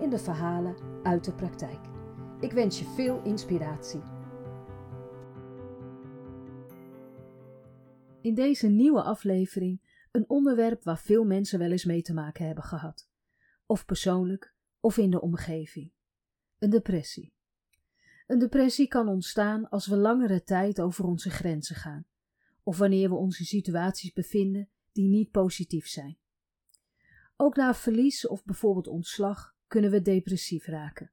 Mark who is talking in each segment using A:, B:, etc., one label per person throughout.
A: in de verhalen uit de praktijk. Ik wens je veel inspiratie. In deze nieuwe aflevering een onderwerp waar veel mensen wel eens mee te maken hebben gehad, of persoonlijk of in de omgeving: een depressie. Een depressie kan ontstaan als we langere tijd over onze grenzen gaan, of wanneer we ons in situaties bevinden die niet positief zijn. Ook na verlies of bijvoorbeeld ontslag kunnen we depressief raken.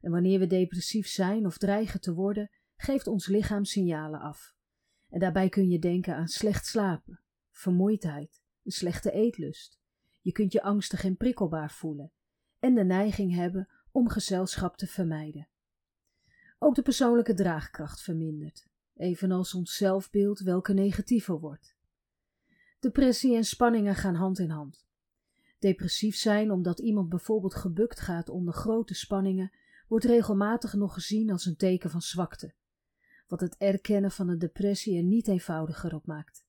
A: En wanneer we depressief zijn of dreigen te worden, geeft ons lichaam signalen af. En daarbij kun je denken aan slecht slapen, vermoeidheid, een slechte eetlust. Je kunt je angstig en prikkelbaar voelen en de neiging hebben om gezelschap te vermijden. Ook de persoonlijke draagkracht vermindert, evenals ons zelfbeeld welke negatiever wordt. Depressie en spanningen gaan hand in hand. Depressief zijn omdat iemand bijvoorbeeld gebukt gaat onder grote spanningen, wordt regelmatig nog gezien als een teken van zwakte, wat het erkennen van een depressie er niet eenvoudiger op maakt.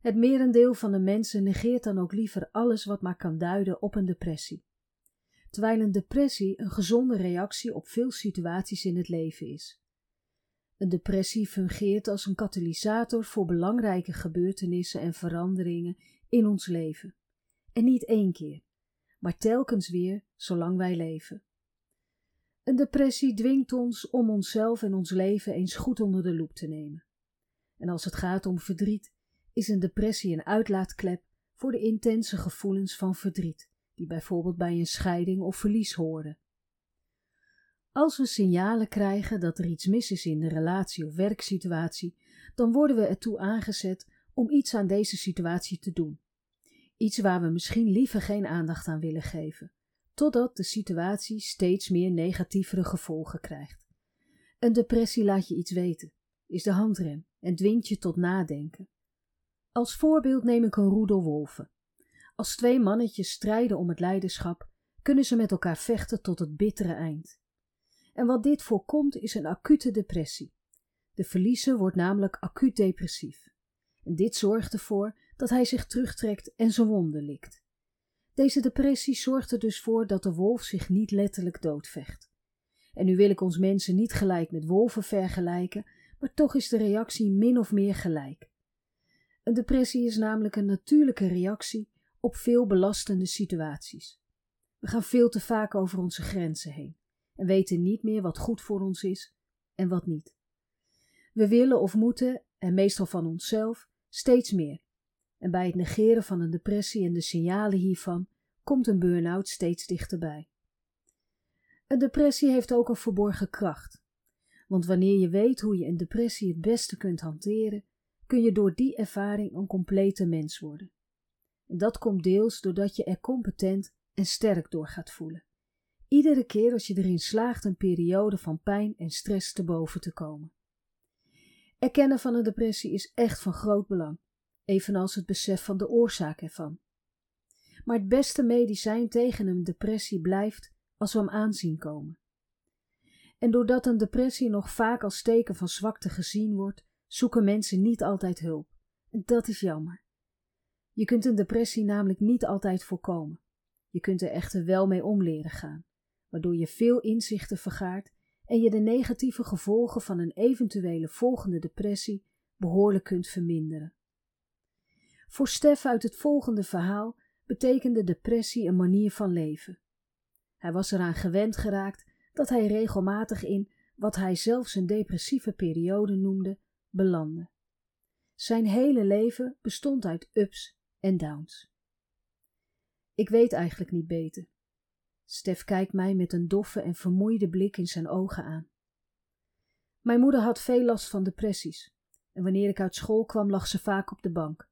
A: Het merendeel van de mensen negeert dan ook liever alles wat maar kan duiden op een depressie, terwijl een depressie een gezonde reactie op veel situaties in het leven is. Een depressie fungeert als een katalysator voor belangrijke gebeurtenissen en veranderingen in ons leven. En niet één keer, maar telkens weer zolang wij leven. Een depressie dwingt ons om onszelf en ons leven eens goed onder de loep te nemen. En als het gaat om verdriet, is een depressie een uitlaatklep voor de intense gevoelens van verdriet, die bijvoorbeeld bij een scheiding of verlies horen. Als we signalen krijgen dat er iets mis is in de relatie of werksituatie, dan worden we ertoe aangezet om iets aan deze situatie te doen. Iets waar we misschien liever geen aandacht aan willen geven, totdat de situatie steeds meer negatievere gevolgen krijgt. Een depressie laat je iets weten, is de handrem en dwingt je tot nadenken. Als voorbeeld neem ik een roedel wolven. Als twee mannetjes strijden om het leiderschap, kunnen ze met elkaar vechten tot het bittere eind. En wat dit voorkomt is een acute depressie. De verliezer wordt namelijk acuut depressief. En dit zorgt ervoor dat hij zich terugtrekt en zijn wonden likt. Deze depressie zorgt er dus voor dat de wolf zich niet letterlijk doodvecht. En nu wil ik ons mensen niet gelijk met wolven vergelijken, maar toch is de reactie min of meer gelijk. Een depressie is namelijk een natuurlijke reactie op veel belastende situaties. We gaan veel te vaak over onze grenzen heen en weten niet meer wat goed voor ons is en wat niet. We willen of moeten, en meestal van onszelf, steeds meer. En bij het negeren van een depressie en de signalen hiervan komt een burn-out steeds dichterbij. Een depressie heeft ook een verborgen kracht. Want wanneer je weet hoe je een depressie het beste kunt hanteren, kun je door die ervaring een complete mens worden. En dat komt deels doordat je er competent en sterk door gaat voelen. Iedere keer als je erin slaagt een periode van pijn en stress te boven te komen. Erkennen van een depressie is echt van groot belang, evenals het besef van de oorzaak ervan. Maar het beste medicijn tegen een depressie blijft als we hem aanzien komen. En doordat een depressie nog vaak als teken van zwakte gezien wordt, zoeken mensen niet altijd hulp. En dat is jammer. Je kunt een depressie namelijk niet altijd voorkomen. Je kunt er echter wel mee om leren gaan waardoor je veel inzichten vergaart en je de negatieve gevolgen van een eventuele volgende depressie behoorlijk kunt verminderen. Voor Stef uit het volgende verhaal betekende depressie een manier van leven. Hij was eraan gewend geraakt dat hij regelmatig in wat hij zelfs een depressieve periode noemde, belandde. Zijn hele leven bestond uit ups en downs. Ik weet eigenlijk niet beter. Stef kijkt mij met een doffe en vermoeide blik in zijn ogen aan. Mijn moeder had veel last van depressies, en wanneer ik uit school kwam, lag ze vaak op de bank.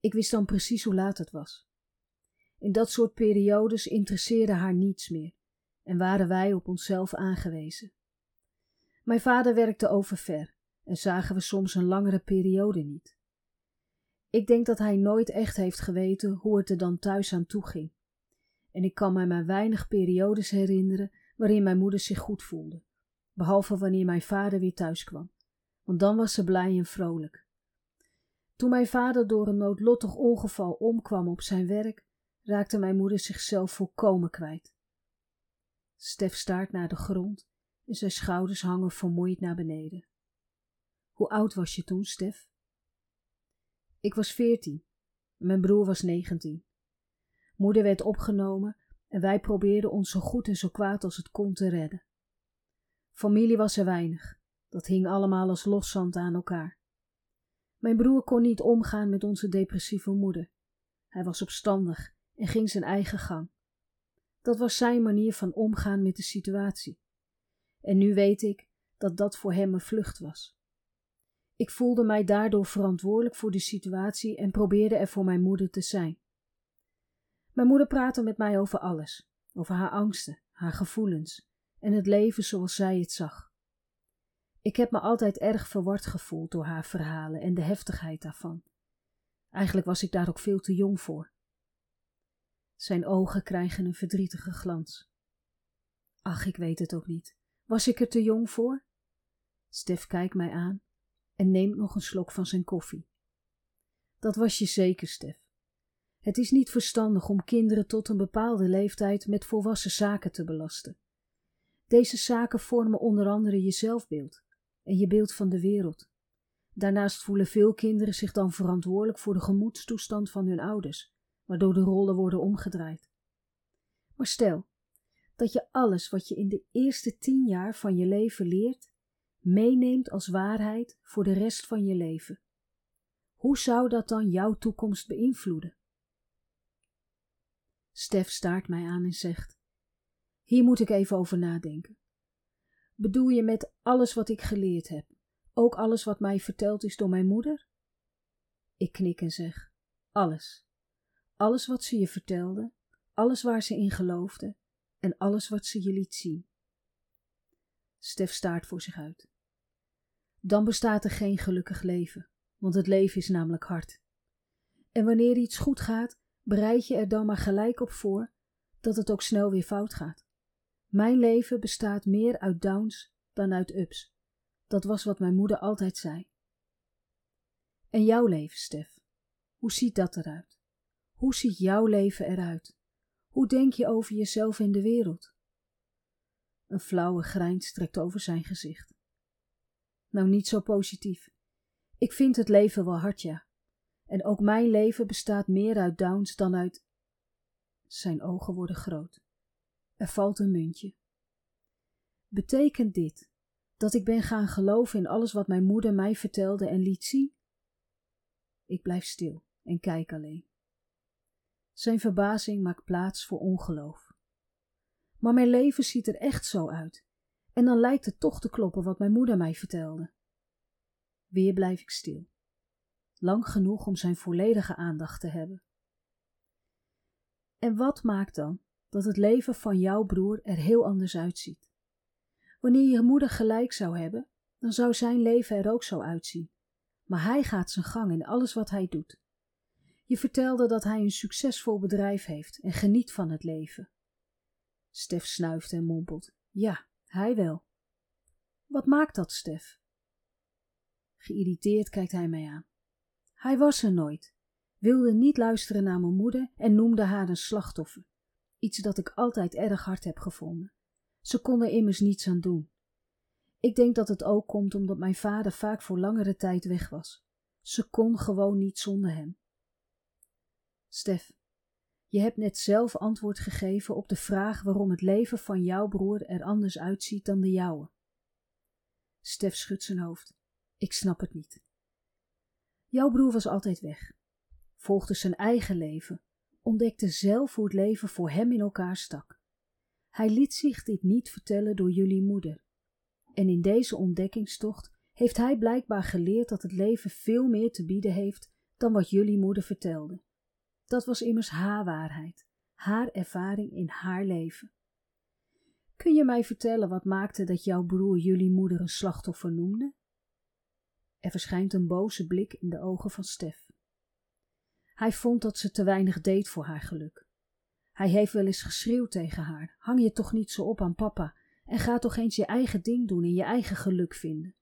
A: Ik wist dan precies hoe laat het was. In dat soort periodes interesseerde haar niets meer, en waren wij op onszelf aangewezen. Mijn vader werkte overver en zagen we soms een langere periode niet. Ik denk dat hij nooit echt heeft geweten hoe het er dan thuis aan toe ging. En ik kan mij maar weinig periodes herinneren waarin mijn moeder zich goed voelde, behalve wanneer mijn vader weer thuis kwam, want dan was ze blij en vrolijk. Toen mijn vader door een noodlottig ongeval omkwam op zijn werk, raakte mijn moeder zichzelf volkomen kwijt. Stef staart naar de grond en zijn schouders hangen vermoeid naar beneden. Hoe oud was je toen, Stef? Ik was veertien. Mijn broer was negentien. Moeder werd opgenomen en wij probeerden ons zo goed en zo kwaad als het kon te redden. Familie was er weinig. Dat hing allemaal als loszand aan elkaar. Mijn broer kon niet omgaan met onze depressieve moeder. Hij was opstandig en ging zijn eigen gang. Dat was zijn manier van omgaan met de situatie. En nu weet ik dat dat voor hem een vlucht was. Ik voelde mij daardoor verantwoordelijk voor de situatie en probeerde er voor mijn moeder te zijn. Mijn moeder praatte met mij over alles, over haar angsten, haar gevoelens en het leven zoals zij het zag. Ik heb me altijd erg verward gevoeld door haar verhalen en de heftigheid daarvan. Eigenlijk was ik daar ook veel te jong voor. Zijn ogen krijgen een verdrietige glans. Ach, ik weet het ook niet. Was ik er te jong voor? Stef kijkt mij aan en neemt nog een slok van zijn koffie. Dat was je zeker, Stef. Het is niet verstandig om kinderen tot een bepaalde leeftijd met volwassen zaken te belasten. Deze zaken vormen onder andere je zelfbeeld en je beeld van de wereld. Daarnaast voelen veel kinderen zich dan verantwoordelijk voor de gemoedstoestand van hun ouders, waardoor de rollen worden omgedraaid. Maar stel dat je alles wat je in de eerste tien jaar van je leven leert, meeneemt als waarheid voor de rest van je leven. Hoe zou dat dan jouw toekomst beïnvloeden? Stef staart mij aan en zegt: Hier moet ik even over nadenken. Bedoel je met alles wat ik geleerd heb, ook alles wat mij verteld is door mijn moeder? Ik knik en zeg: Alles. Alles wat ze je vertelde, alles waar ze in geloofde en alles wat ze je liet zien. Stef staart voor zich uit. Dan bestaat er geen gelukkig leven, want het leven is namelijk hard. En wanneer iets goed gaat, bereid je er dan maar gelijk op voor dat het ook snel weer fout gaat. Mijn leven bestaat meer uit downs dan uit ups. Dat was wat mijn moeder altijd zei. En jouw leven, Stef? Hoe ziet dat eruit? Hoe ziet jouw leven eruit? Hoe denk je over jezelf en de wereld? Een flauwe grijns trekt over zijn gezicht. Nou, niet zo positief. Ik vind het leven wel hard, ja. En ook mijn leven bestaat meer uit downs dan uit. Zijn ogen worden groot. Er valt een muntje. Betekent dit dat ik ben gaan geloven in alles wat mijn moeder mij vertelde en liet zien? Ik blijf stil en kijk alleen. Zijn verbazing maakt plaats voor ongeloof. Maar mijn leven ziet er echt zo uit, en dan lijkt het toch te kloppen wat mijn moeder mij vertelde. Weer blijf ik stil, lang genoeg om zijn volledige aandacht te hebben. En wat maakt dan dat het leven van jouw broer er heel anders uitziet? Wanneer je moeder gelijk zou hebben, dan zou zijn leven er ook zo uitzien. Maar hij gaat zijn gang in alles wat hij doet. Je vertelde dat hij een succesvol bedrijf heeft en geniet van het leven. Stef snuift en mompelt: Ja, hij wel. Wat maakt dat, Stef? Geïrriteerd kijkt hij mij aan. Hij was er nooit, wilde niet luisteren naar mijn moeder en noemde haar een slachtoffer. Iets dat ik altijd erg hard heb gevonden. Ze kon er immers niets aan doen. Ik denk dat het ook komt omdat mijn vader vaak voor langere tijd weg was. Ze kon gewoon niet zonder hem. Stef, je hebt net zelf antwoord gegeven op de vraag waarom het leven van jouw broer er anders uitziet dan de jouwe. Stef schudt zijn hoofd. Ik snap het niet. Jouw broer was altijd weg, volgde zijn eigen leven, ontdekte zelf hoe het leven voor hem in elkaar stak. Hij liet zich dit niet vertellen door jullie moeder. En in deze ontdekkingstocht heeft hij blijkbaar geleerd dat het leven veel meer te bieden heeft dan wat jullie moeder vertelde. Dat was immers haar waarheid, haar ervaring in haar leven. Kun je mij vertellen wat maakte dat jouw broer jullie moeder een slachtoffer noemde? Er verschijnt een boze blik in de ogen van Stef. Hij vond dat ze te weinig deed voor haar geluk. Hij heeft wel eens geschreeuwd tegen haar: Hang je toch niet zo op aan papa en ga toch eens je eigen ding doen en je eigen geluk vinden.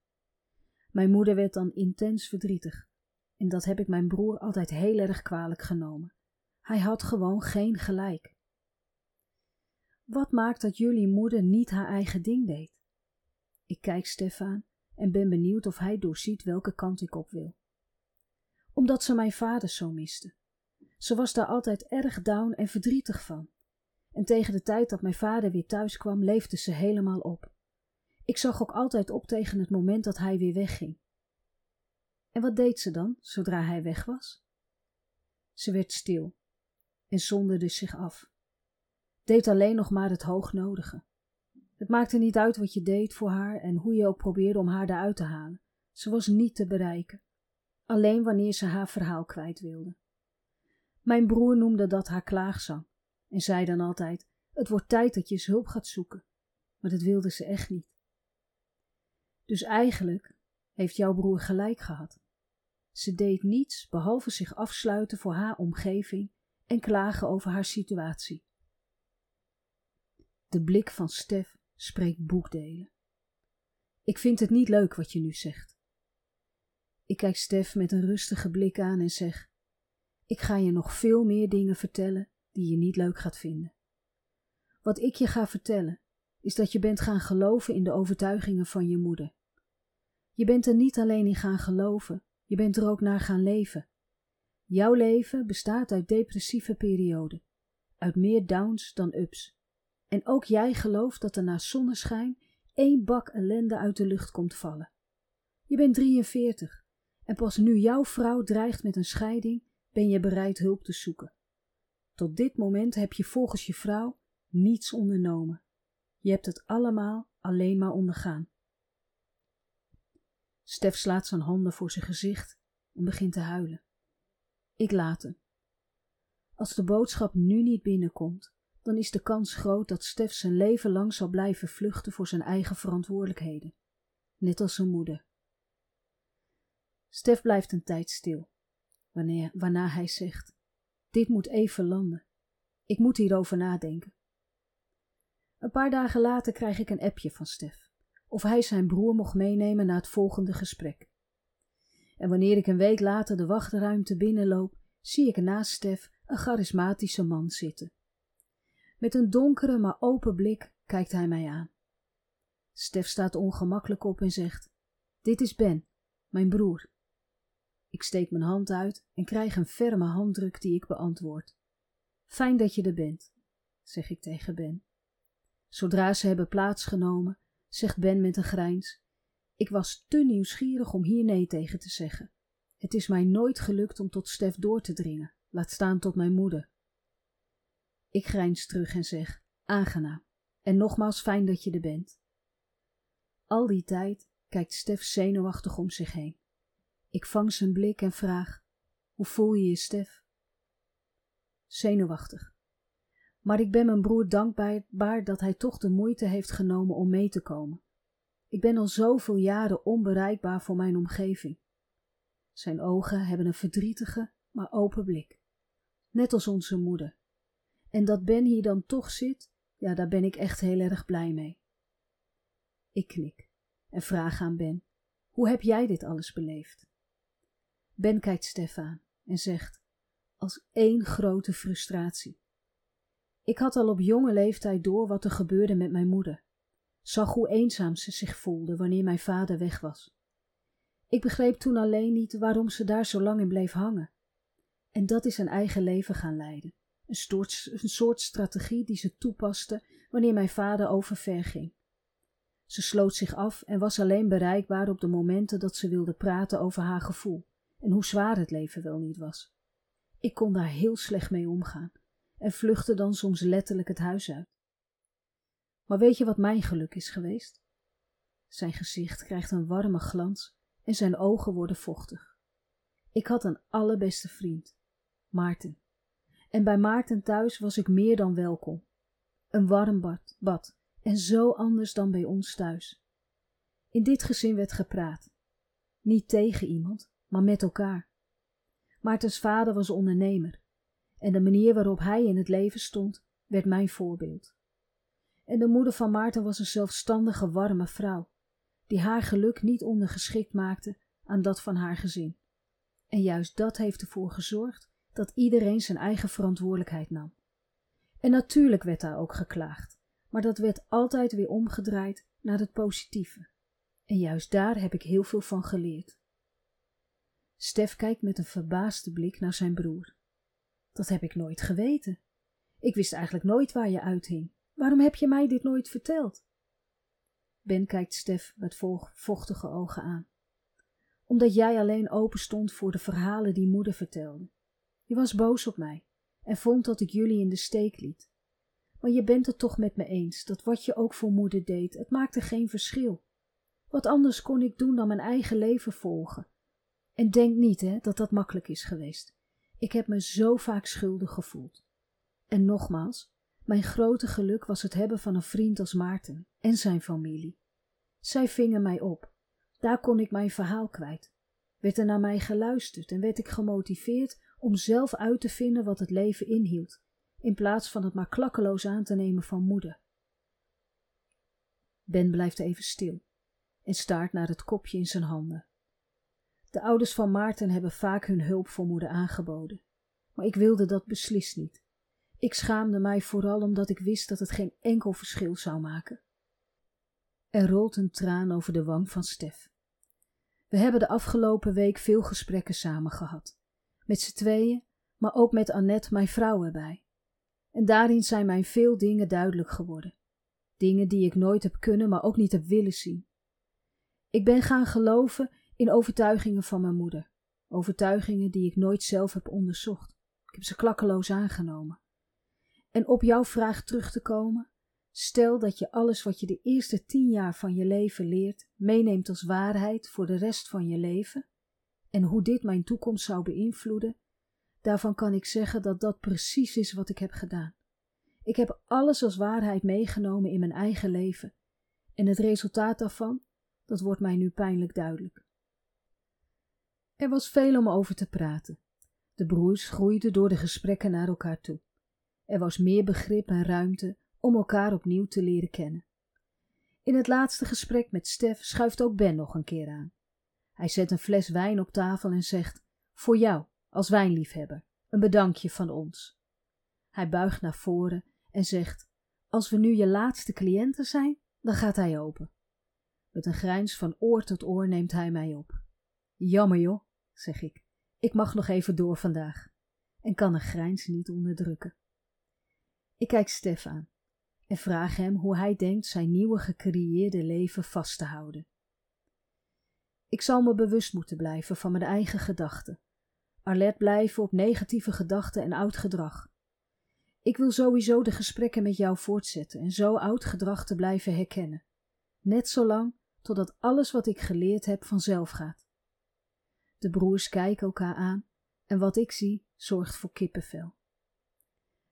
A: Mijn moeder werd dan intens verdrietig en dat heb ik mijn broer altijd heel erg kwalijk genomen. Hij had gewoon geen gelijk. Wat maakt dat jullie moeder niet haar eigen ding deed? Ik kijk Stefan en ben benieuwd of hij doorziet welke kant ik op wil. Omdat ze mijn vader zo miste. Ze was daar altijd erg down en verdrietig van. En tegen de tijd dat mijn vader weer thuis kwam, leefde ze helemaal op. Ik zag ook altijd op tegen het moment dat hij weer wegging. En wat deed ze dan, zodra hij weg was? Ze werd stil en zonderde zich af. Deed alleen nog maar het hoognodige. Het maakte niet uit wat je deed voor haar en hoe je ook probeerde om haar eruit te halen. Ze was niet te bereiken. Alleen wanneer ze haar verhaal kwijt wilde. Mijn broer noemde dat haar klaagzang en zei dan altijd: Het wordt tijd dat je eens hulp gaat zoeken. Maar dat wilde ze echt niet. Dus eigenlijk heeft jouw broer gelijk gehad. Ze deed niets behalve zich afsluiten voor haar omgeving en klagen over haar situatie. De blik van Stef spreekt boekdelen. Ik vind het niet leuk wat je nu zegt. Ik kijk Stef met een rustige blik aan en zeg: Ik ga je nog veel meer dingen vertellen die je niet leuk gaat vinden. Wat ik je ga vertellen, is dat je bent gaan geloven in de overtuigingen van je moeder. Je bent er niet alleen in gaan geloven, je bent er ook naar gaan leven. Jouw leven bestaat uit depressieve perioden, uit meer downs dan ups. En ook jij gelooft dat er na zonneschijn één bak ellende uit de lucht komt vallen. Je bent 43 en pas nu jouw vrouw dreigt met een scheiding, ben je bereid hulp te zoeken. Tot dit moment heb je volgens je vrouw niets ondernomen. Je hebt het allemaal alleen maar ondergaan. Stef slaat zijn handen voor zijn gezicht en begint te huilen. Ik laat hem. Als de boodschap nu niet binnenkomt, dan is de kans groot dat Stef zijn leven lang zal blijven vluchten voor zijn eigen verantwoordelijkheden, net als zijn moeder. Stef blijft een tijd stil, wanneer, waarna hij zegt: Dit moet even landen. Ik moet hierover nadenken. Een paar dagen later krijg ik een appje van Stef of hij zijn broer mocht meenemen naar het volgende gesprek. En wanneer ik een week later de wachtruimte binnenloop, zie ik naast Stef een charismatische man zitten. Met een donkere maar open blik kijkt hij mij aan. Stef staat ongemakkelijk op en zegt: Dit is Ben, mijn broer. Ik steek mijn hand uit en krijg een ferme handdruk die ik beantwoord. Fijn dat je er bent, zeg ik tegen Ben. Zodra ze hebben plaatsgenomen, zegt Ben met een grijns. Ik was te nieuwsgierig om hier nee tegen te zeggen. Het is mij nooit gelukt om tot Stef door te dringen, laat staan tot mijn moeder. Ik grijns terug en zeg: Aangenaam. En nogmaals fijn dat je er bent. Al die tijd kijkt Stef zenuwachtig om zich heen. Ik vang zijn blik en vraag: Hoe voel je je, Stef? Zenuwachtig. Maar ik ben mijn broer dankbaar dat hij toch de moeite heeft genomen om mee te komen. Ik ben al zoveel jaren onbereikbaar voor mijn omgeving. Zijn ogen hebben een verdrietige, maar open blik. Net als onze moeder. En dat Ben hier dan toch zit, ja, daar ben ik echt heel erg blij mee. Ik knik en vraag aan Ben: Hoe heb jij dit alles beleefd? Ben kijkt Stefan en zegt: Als één grote frustratie. Ik had al op jonge leeftijd door wat er gebeurde met mijn moeder, zag hoe eenzaam ze zich voelde wanneer mijn vader weg was. Ik begreep toen alleen niet waarom ze daar zo lang in bleef hangen. En dat is een eigen leven gaan leiden, een soort, een soort strategie die ze toepaste wanneer mijn vader overver ging. Ze sloot zich af en was alleen bereikbaar op de momenten dat ze wilde praten over haar gevoel en hoe zwaar het leven wel niet was. Ik kon daar heel slecht mee omgaan en vluchtte dan soms letterlijk het huis uit. Maar weet je wat mijn geluk is geweest? Zijn gezicht krijgt een warme glans en zijn ogen worden vochtig. Ik had een allerbeste vriend, Maarten. En bij Maarten thuis was ik meer dan welkom. Een warm bad, bad en zo anders dan bij ons thuis. In dit gezin werd gepraat. Niet tegen iemand, maar met elkaar. Maartens vader was ondernemer en de manier waarop hij in het leven stond werd mijn voorbeeld. En de moeder van Maarten was een zelfstandige, warme vrouw, die haar geluk niet ondergeschikt maakte aan dat van haar gezin. En juist dat heeft ervoor gezorgd dat iedereen zijn eigen verantwoordelijkheid nam. En natuurlijk werd daar ook geklaagd, maar dat werd altijd weer omgedraaid naar het positieve. En juist daar heb ik heel veel van geleerd. Stef kijkt met een verbaasde blik naar zijn broer. Dat heb ik nooit geweten. Ik wist eigenlijk nooit waar je uithing. Waarom heb je mij dit nooit verteld? Ben kijkt Stef met vochtige ogen aan. Omdat jij alleen open stond voor de verhalen die moeder vertelde. Je was boos op mij en vond dat ik jullie in de steek liet. Maar je bent het toch met me eens dat wat je ook voor moeder deed, het maakte geen verschil. Wat anders kon ik doen dan mijn eigen leven volgen. En denk niet hè, dat dat makkelijk is geweest. Ik heb me zo vaak schuldig gevoeld. En nogmaals, mijn grote geluk was het hebben van een vriend als Maarten en zijn familie. Zij vingen mij op. Daar kon ik mijn verhaal kwijt. Werd er naar mij geluisterd en werd ik gemotiveerd om zelf uit te vinden wat het leven inhield, in plaats van het maar klakkeloos aan te nemen van moeder. Ben blijft even stil en staart naar het kopje in zijn handen. De ouders van Maarten hebben vaak hun hulp voor moeder aangeboden, maar ik wilde dat beslist niet. Ik schaamde mij vooral omdat ik wist dat het geen enkel verschil zou maken. Er rolt een traan over de wang van Stef. We hebben de afgelopen week veel gesprekken samen gehad. Met z'n tweeën, maar ook met Annette, mijn vrouw, erbij. En daarin zijn mij veel dingen duidelijk geworden. Dingen die ik nooit heb kunnen, maar ook niet heb willen zien. Ik ben gaan geloven in overtuigingen van mijn moeder. Overtuigingen die ik nooit zelf heb onderzocht. Ik heb ze klakkeloos aangenomen. En op jouw vraag terug te komen, stel dat je alles wat je de eerste tien jaar van je leven leert, meeneemt als waarheid voor de rest van je leven, en hoe dit mijn toekomst zou beïnvloeden, daarvan kan ik zeggen dat dat precies is wat ik heb gedaan. Ik heb alles als waarheid meegenomen in mijn eigen leven, en het resultaat daarvan, dat wordt mij nu pijnlijk duidelijk. Er was veel om over te praten. De broers groeiden door de gesprekken naar elkaar toe. Er was meer begrip en ruimte om elkaar opnieuw te leren kennen. In het laatste gesprek met Stef schuift ook Ben nog een keer aan. Hij zet een fles wijn op tafel en zegt: Voor jou, als wijnliefhebber, een bedankje van ons. Hij buigt naar voren en zegt: Als we nu je laatste cliënten zijn, dan gaat hij open. Met een grijns van oor tot oor neemt hij mij op. Jammer joh, zeg ik. Ik mag nog even door vandaag. En kan een grijns niet onderdrukken. Ik kijk Stef aan en vraag hem hoe hij denkt zijn nieuwe gecreëerde leven vast te houden. Ik zal me bewust moeten blijven van mijn eigen gedachten, alert blijven op negatieve gedachten en oud gedrag. Ik wil sowieso de gesprekken met jou voortzetten en zo oud gedrag te blijven herkennen, net zolang totdat alles wat ik geleerd heb vanzelf gaat. De broers kijken elkaar aan en wat ik zie zorgt voor kippenvel.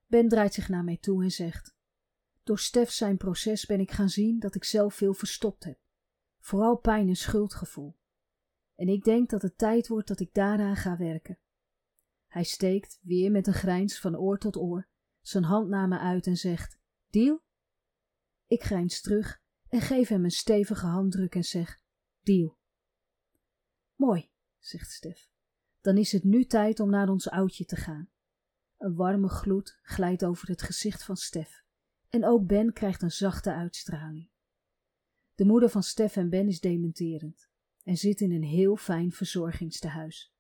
A: Ben draait zich naar mij toe en zegt: Door Stef zijn proces ben ik gaan zien dat ik zelf veel verstopt heb, vooral pijn en schuldgevoel. En ik denk dat het tijd wordt dat ik daaraan ga werken. Hij steekt, weer met een grijns van oor tot oor, zijn hand naar me uit en zegt: Deal? Ik grijns terug en geef hem een stevige handdruk en zeg: Deal. Mooi, zegt Stef. Dan is het nu tijd om naar ons oudje te gaan. Een warme gloed glijdt over het gezicht van Stef. En ook Ben krijgt een zachte uitstraling. De moeder van Stef en Ben is dementerend en zit in een heel fijn verzorgingstehuis.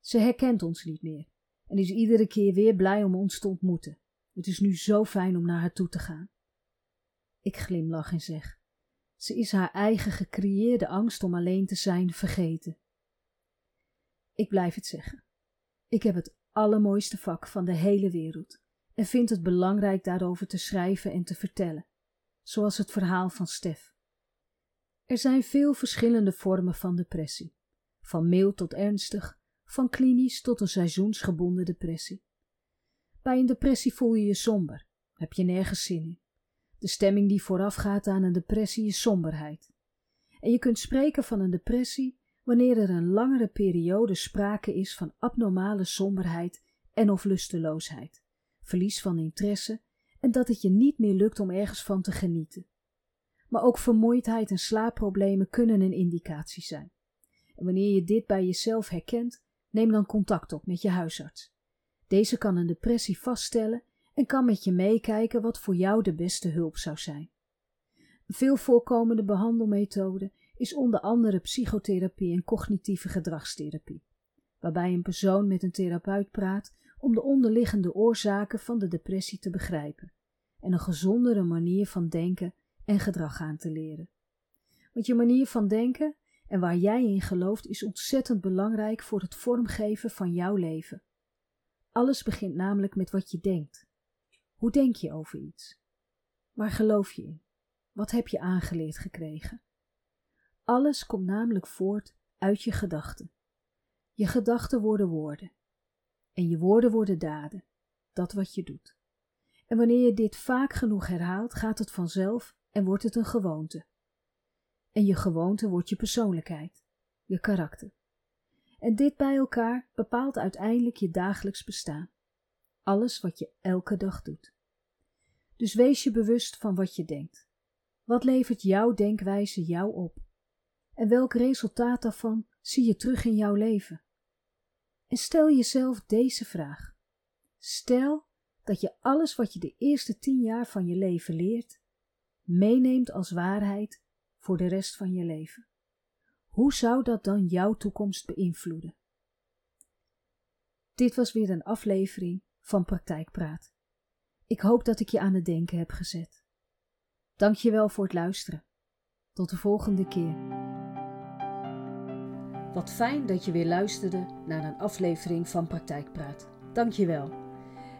A: Ze herkent ons niet meer en is iedere keer weer blij om ons te ontmoeten. Het is nu zo fijn om naar haar toe te gaan. Ik glimlach en zeg: Ze is haar eigen gecreëerde angst om alleen te zijn vergeten. Ik blijf het zeggen. Ik heb het allermooiste vak van de hele wereld en vind het belangrijk daarover te schrijven en te vertellen, zoals het verhaal van Stef. Er zijn veel verschillende vormen van depressie, van mild tot ernstig, van klinisch tot een seizoensgebonden depressie. Bij een depressie voel je je somber, heb je nergens zin in. De stemming die voorafgaat aan een depressie is somberheid. En je kunt spreken van een depressie wanneer er een langere periode sprake is van abnormale somberheid en of lusteloosheid, verlies van interesse en dat het je niet meer lukt om ergens van te genieten. Maar ook vermoeidheid en slaapproblemen kunnen een indicatie zijn. En wanneer je dit bij jezelf herkent, neem dan contact op met je huisarts. Deze kan een depressie vaststellen en kan met je meekijken wat voor jou de beste hulp zou zijn. Veel voorkomende behandelmethode is onder andere psychotherapie en cognitieve gedragstherapie, waarbij een persoon met een therapeut praat om de onderliggende oorzaken van de depressie te begrijpen en een gezondere manier van denken en gedrag aan te leren. Want je manier van denken en waar jij in gelooft is ontzettend belangrijk voor het vormgeven van jouw leven. Alles begint namelijk met wat je denkt. Hoe denk je over iets? Waar geloof je in? Wat heb je aangeleerd gekregen? Alles komt namelijk voort uit je gedachten. Je gedachten worden woorden. En je woorden worden daden. Dat wat je doet. En wanneer je dit vaak genoeg herhaalt, gaat het vanzelf en wordt het een gewoonte. En je gewoonte wordt je persoonlijkheid, je karakter. En dit bij elkaar bepaalt uiteindelijk je dagelijks bestaan. Alles wat je elke dag doet. Dus wees je bewust van wat je denkt. Wat levert jouw denkwijze jou op? En welk resultaat daarvan zie je terug in jouw leven? En stel jezelf deze vraag. Stel dat je alles wat je de eerste tien jaar van je leven leert, meeneemt als waarheid voor de rest van je leven. Hoe zou dat dan jouw toekomst beïnvloeden? Dit was weer een aflevering van Praktijkpraat. Ik hoop dat ik je aan het denken heb gezet. Dank je wel voor het luisteren. Tot de volgende keer. Wat fijn dat je weer luisterde naar een aflevering van Praktijkpraat. Dank je wel.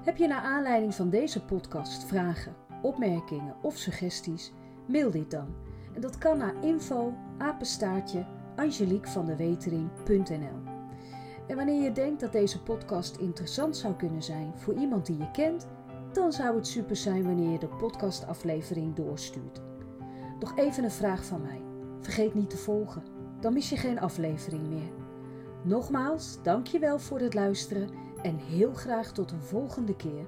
A: Heb je naar aanleiding van deze podcast vragen, opmerkingen of suggesties? Mail dit dan. En dat kan naar info apenstaartje angeliquevandewetering.nl En wanneer je denkt dat deze podcast interessant zou kunnen zijn voor iemand die je kent, dan zou het super zijn wanneer je de podcastaflevering doorstuurt. Nog even een vraag van mij. Vergeet niet te volgen, dan mis je geen aflevering meer. Nogmaals, dankjewel voor het luisteren en heel graag tot een volgende keer.